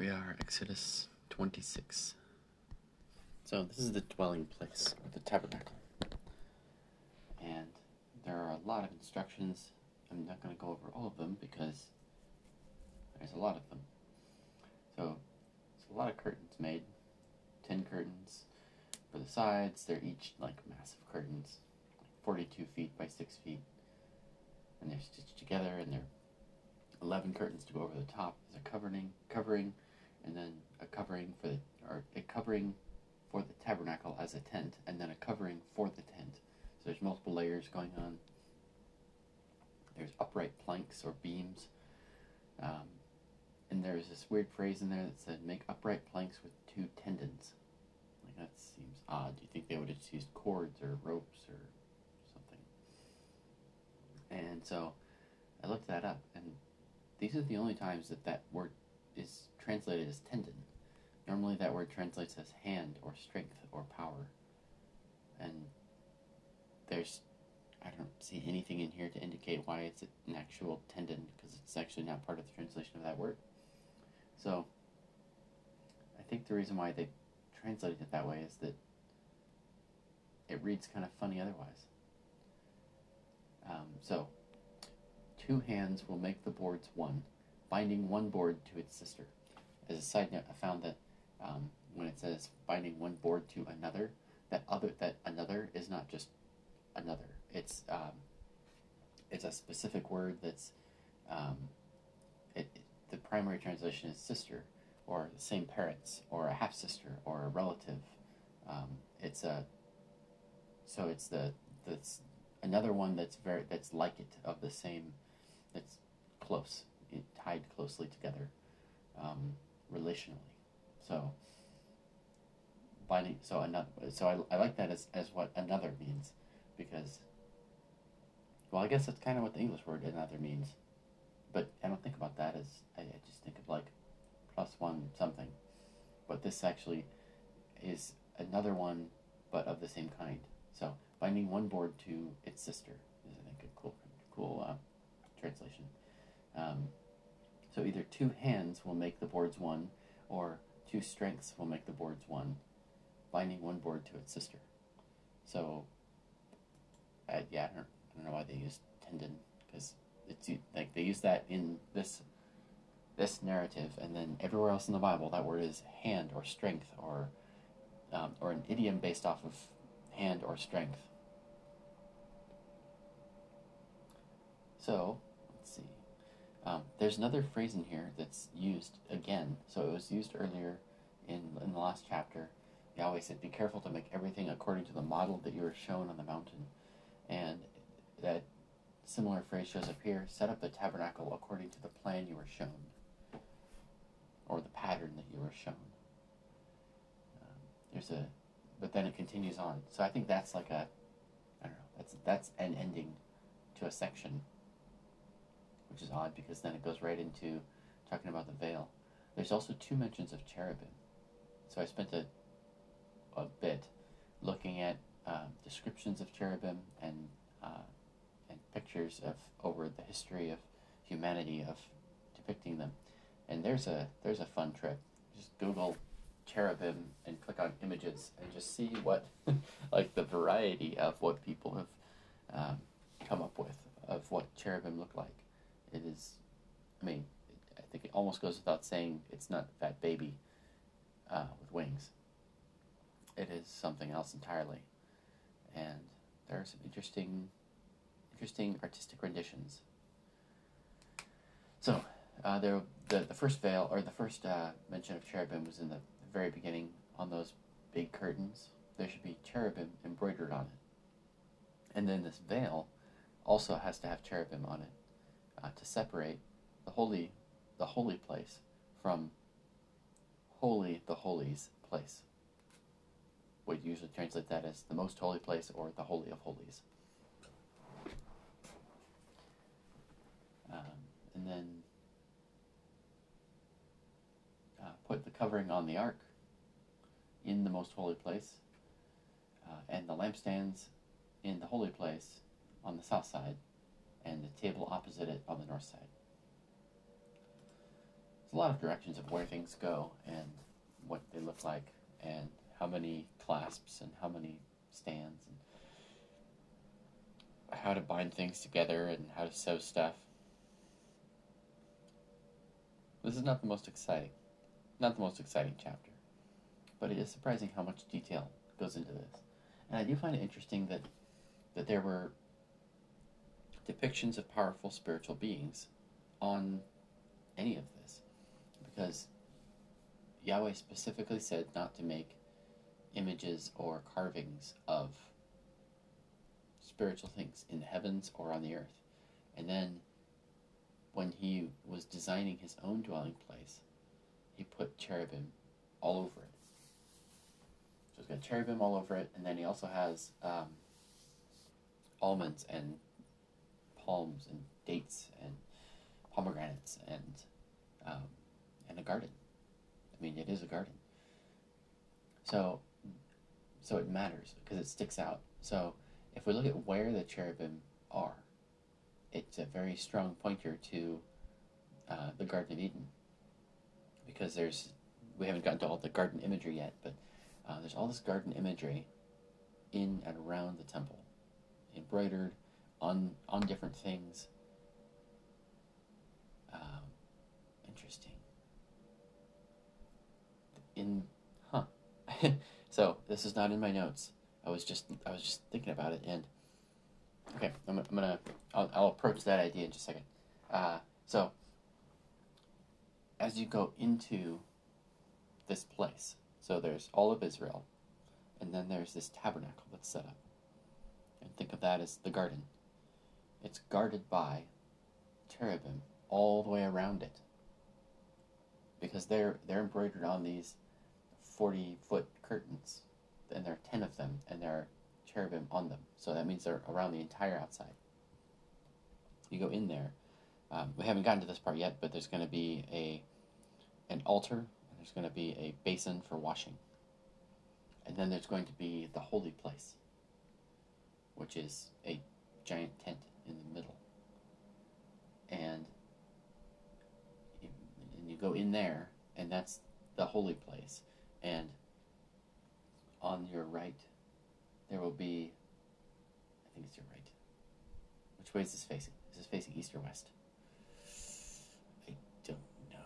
we are, Exodus 26. So, this is the dwelling place the tabernacle. And there are a lot of instructions. I'm not going to go over all of them because there's a lot of them. So, there's a lot of curtains made 10 curtains for the sides. They're each like massive curtains, 42 feet by 6 feet. And they're stitched together and they're 11 curtains to go over the top as a covering, covering, and then a covering for the, or a covering for the tabernacle as a tent, and then a covering for the tent. So there's multiple layers going on. There's upright planks or beams. Um, and there's this weird phrase in there that said, make upright planks with two tendons. Like that seems odd. Do you think they would have just used cords or ropes or something? And so I looked that up, and these are the only times that that word is translated as tendon. Normally, that word translates as hand or strength or power. And there's, I don't see anything in here to indicate why it's an actual tendon because it's actually not part of the translation of that word. So, I think the reason why they translated it that way is that it reads kind of funny otherwise. Um, so, two hands will make the boards one, binding one board to its sister. As a side note, I found that um, when it says binding one board to another, that other that another is not just another. It's um, it's a specific word that's um, it, it, the primary translation is sister or the same parents or a half sister or a relative. Um, it's a so it's the that's another one that's very that's like it of the same that's close, tied closely together um, relationally. So binding. So another. So I, I like that as as what another means, because. Well, I guess that's kind of what the English word another means, but I don't think about that as I, I just think of like plus one something, but this actually is another one, but of the same kind. So binding one board to its sister is I think a cool cool uh, translation. Um, so either two hands will make the boards one, or two strengths will make the boards one, binding one board to its sister. So, uh, yeah, I don't, I don't know why they use tendon because it's like they use that in this this narrative, and then everywhere else in the Bible, that word is hand or strength or um, or an idiom based off of hand or strength. So, um, there's another phrase in here that's used again. So it was used earlier in, in the last chapter. Yahweh said, Be careful to make everything according to the model that you were shown on the mountain. And that similar phrase shows up here set up the tabernacle according to the plan you were shown, or the pattern that you were shown. Um, there's a, but then it continues on. So I think that's like a, I don't know, that's, that's an ending to a section which is odd because then it goes right into talking about the veil. There's also two mentions of cherubim. So I spent a, a bit looking at uh, descriptions of cherubim and uh, and pictures of over the history of humanity of depicting them. And there's a there's a fun trip. Just Google cherubim and click on images and just see what like the variety of what people have um, come up with of what cherubim look like it is, I mean, I think it almost goes without saying it's not a fat baby uh, with wings. It is something else entirely. And there are some interesting, interesting artistic renditions. So, uh, there, the, the first veil, or the first uh, mention of cherubim was in the very beginning on those big curtains. There should be cherubim embroidered on it. And then this veil also has to have cherubim on it uh, to separate the holy, the holy place from holy, the holies place. We usually translate that as the most holy place or the holy of holies. Um, and then uh, put the covering on the ark in the most holy place, uh, and the lampstands in the holy place on the south side and the table opposite it on the north side. there's a lot of directions of where things go and what they look like and how many clasps and how many stands and how to bind things together and how to sew stuff. This is not the most exciting, not the most exciting chapter, but it is surprising how much detail goes into this. And I do find it interesting that that there were depictions of powerful spiritual beings on any of this, because Yahweh specifically said not to make images or carvings of spiritual things in the heavens or on the earth. And then when he was designing his own dwelling place, he put cherubim all over it. So he's got cherubim all over it, and then he also has um, almonds and palms and dates and pomegranates and um, and a garden. I mean, it is a garden. So, so it matters because it sticks out. So, if we look at where the cherubim are, it's a very strong pointer to uh, the Garden of Eden because there's we haven't gotten to all the garden imagery yet, but uh, there's all this garden imagery in and around the temple, embroidered on on different things. Um, interesting. In huh. so this is not in my notes. I was just I was just thinking about it and okay I'm, I'm gonna I'll, I'll approach that idea in just a second. Uh, so as you go into this place, so there's all of Israel, and then there's this tabernacle that's set up, and think of that as the garden. It's guarded by cherubim all the way around it because they're they're embroidered on these 40 foot curtains and there are 10 of them, and there are cherubim on them. So that means they're around the entire outside. You go in there. Um, we haven't gotten to this part yet, but there's going to be a an altar, and there's going to be a basin for washing. And then there's going to be the holy place, which is a giant tent in the middle. And you, and you go in there, and that's the holy place. And on your right, there will be, I think it's your right. Which way is this facing? Is this facing east or west? I don't know.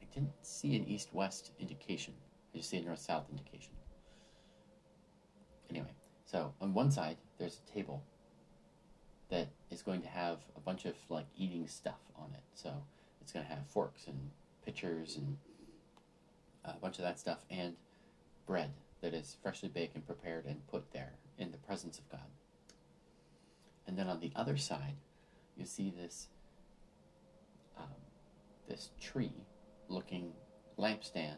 I didn't see an east west indication, I just see a north south indication. Anyway, so on one side, there's a table that is going to have a bunch of like eating stuff on it. So it's going to have forks and pitchers and a bunch of that stuff. And bread that is freshly baked and prepared and put there in the presence of God. And then on the other side, you see this um, this tree looking lampstand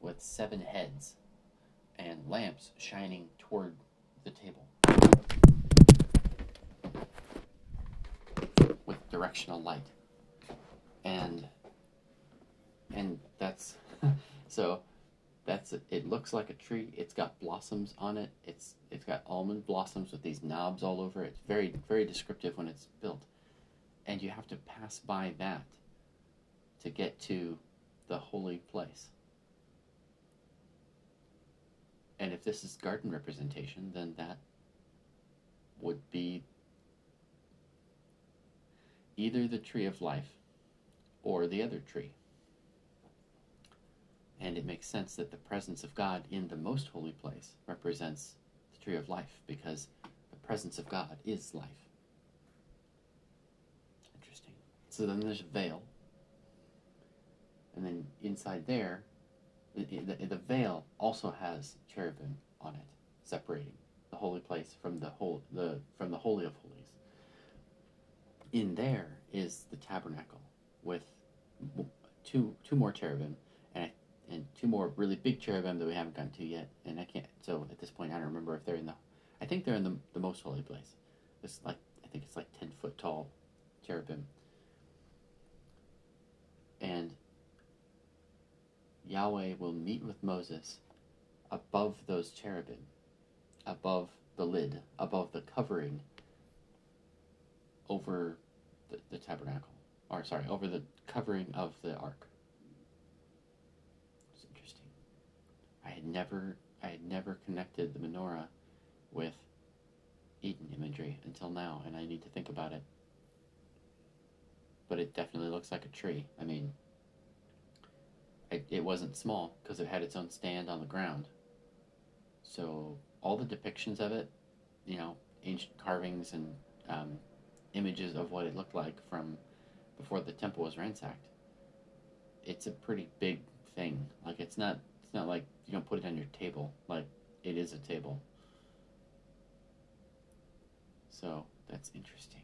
with seven heads and lamps shining toward the table with directional light. And and that's so that's it looks like a tree. It's got blossoms on it. It's it's got almond blossoms with these knobs all over it. Very very descriptive when it's built. And you have to pass by that to get to the holy place. And if this is garden representation then that would be either the tree of life or the other tree and it makes sense that the presence of God in the most holy place represents the tree of life because the presence of God is life. Interesting. So then there's a veil. And then inside there, the, the, the veil also has cherubim on it, separating the holy place from the whole the from the holy of holies. In there is the tabernacle with two two more cherubim and and two more really big cherubim that we haven't gotten to yet. And I can't. So at this point, I don't remember if they're in the. I think they're in the the most holy place. It's like I think it's like ten foot tall cherubim. And Yahweh will meet with Moses above those cherubim, above the lid, above the covering over the, the tabernacle. or sorry, over the covering of the ark. It's interesting. I had never, I had never connected the menorah with Eden imagery until now, and I need to think about it. But it definitely looks like a tree. I mean, it, it wasn't small because it had its own stand on the ground. So all the depictions of it, you know, ancient carvings and um, images of what it looked like from before the temple was ransacked. It's a pretty big thing. Like it's not it's not like you don't put it on your table. Like it is a table. So that's interesting.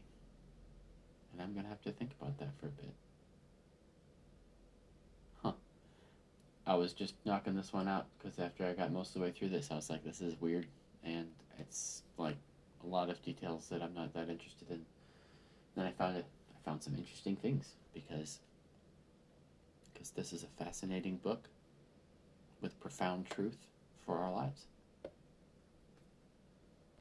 And I'm gonna have to think about that for a bit. Huh. I was just knocking this one out because after I got most of the way through this, I was like, this is weird. And it's like a lot of details that I'm not that interested in. Then I found it. I found some interesting things because because this is a fascinating book with profound truth for our lives.